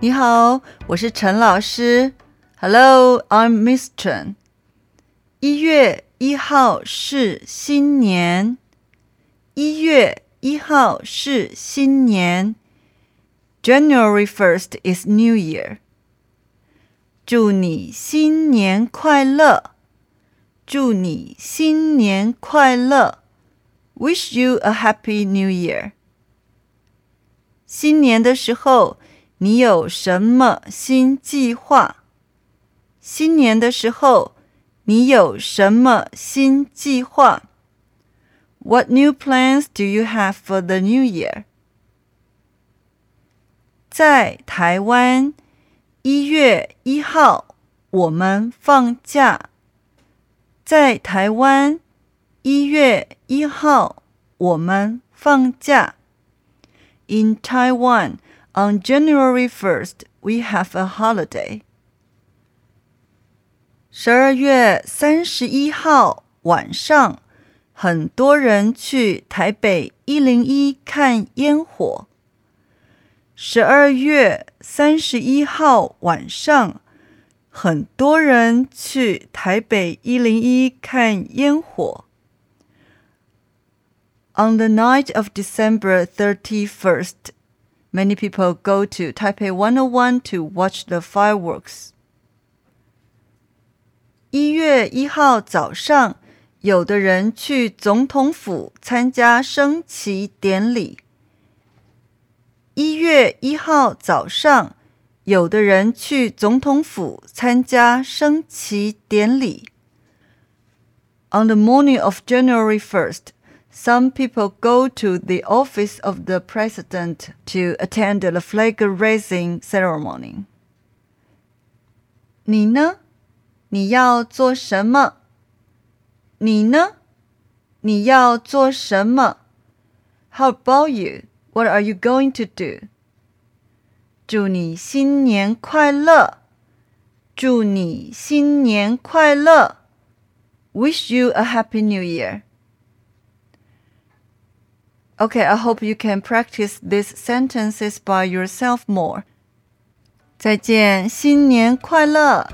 你好，我是陈老师。Hello, I'm Miss Chen。一月一号是新年。一月一号是新年。January first is New Year。祝你新年快乐！祝你新年快乐！Wish you a happy New Year。新年的时候。你有什么新计划？新年的时候，你有什么新计划？What new plans do you have for the new year？在台湾，一月一号我们放假。在台湾，一月一号我们放假。In Taiwan。On January first, we have a holiday. 十二月三十一号晚上，很多人去台北一零一看烟火。十二月三十一号晚上，很多人去台北一零一看烟火。On the night of December thirty-first. Many people go to Taipei 101 to watch the fireworks. 一月一号早上，有的人去总统府参加升旗典礼。一月一号早上， 有的人去总统府参加升旗典礼。On the morning of January 1st, some people go to the office of the president to attend the flag raising ceremony. 你呢？你要做什么？你呢？你要做什么？How about you? What are you going to do? 祝你新年快乐！祝你新年快乐！Wish you a happy new year! Okay, I hope you can practice these sentences by yourself more. 再见，新年快乐！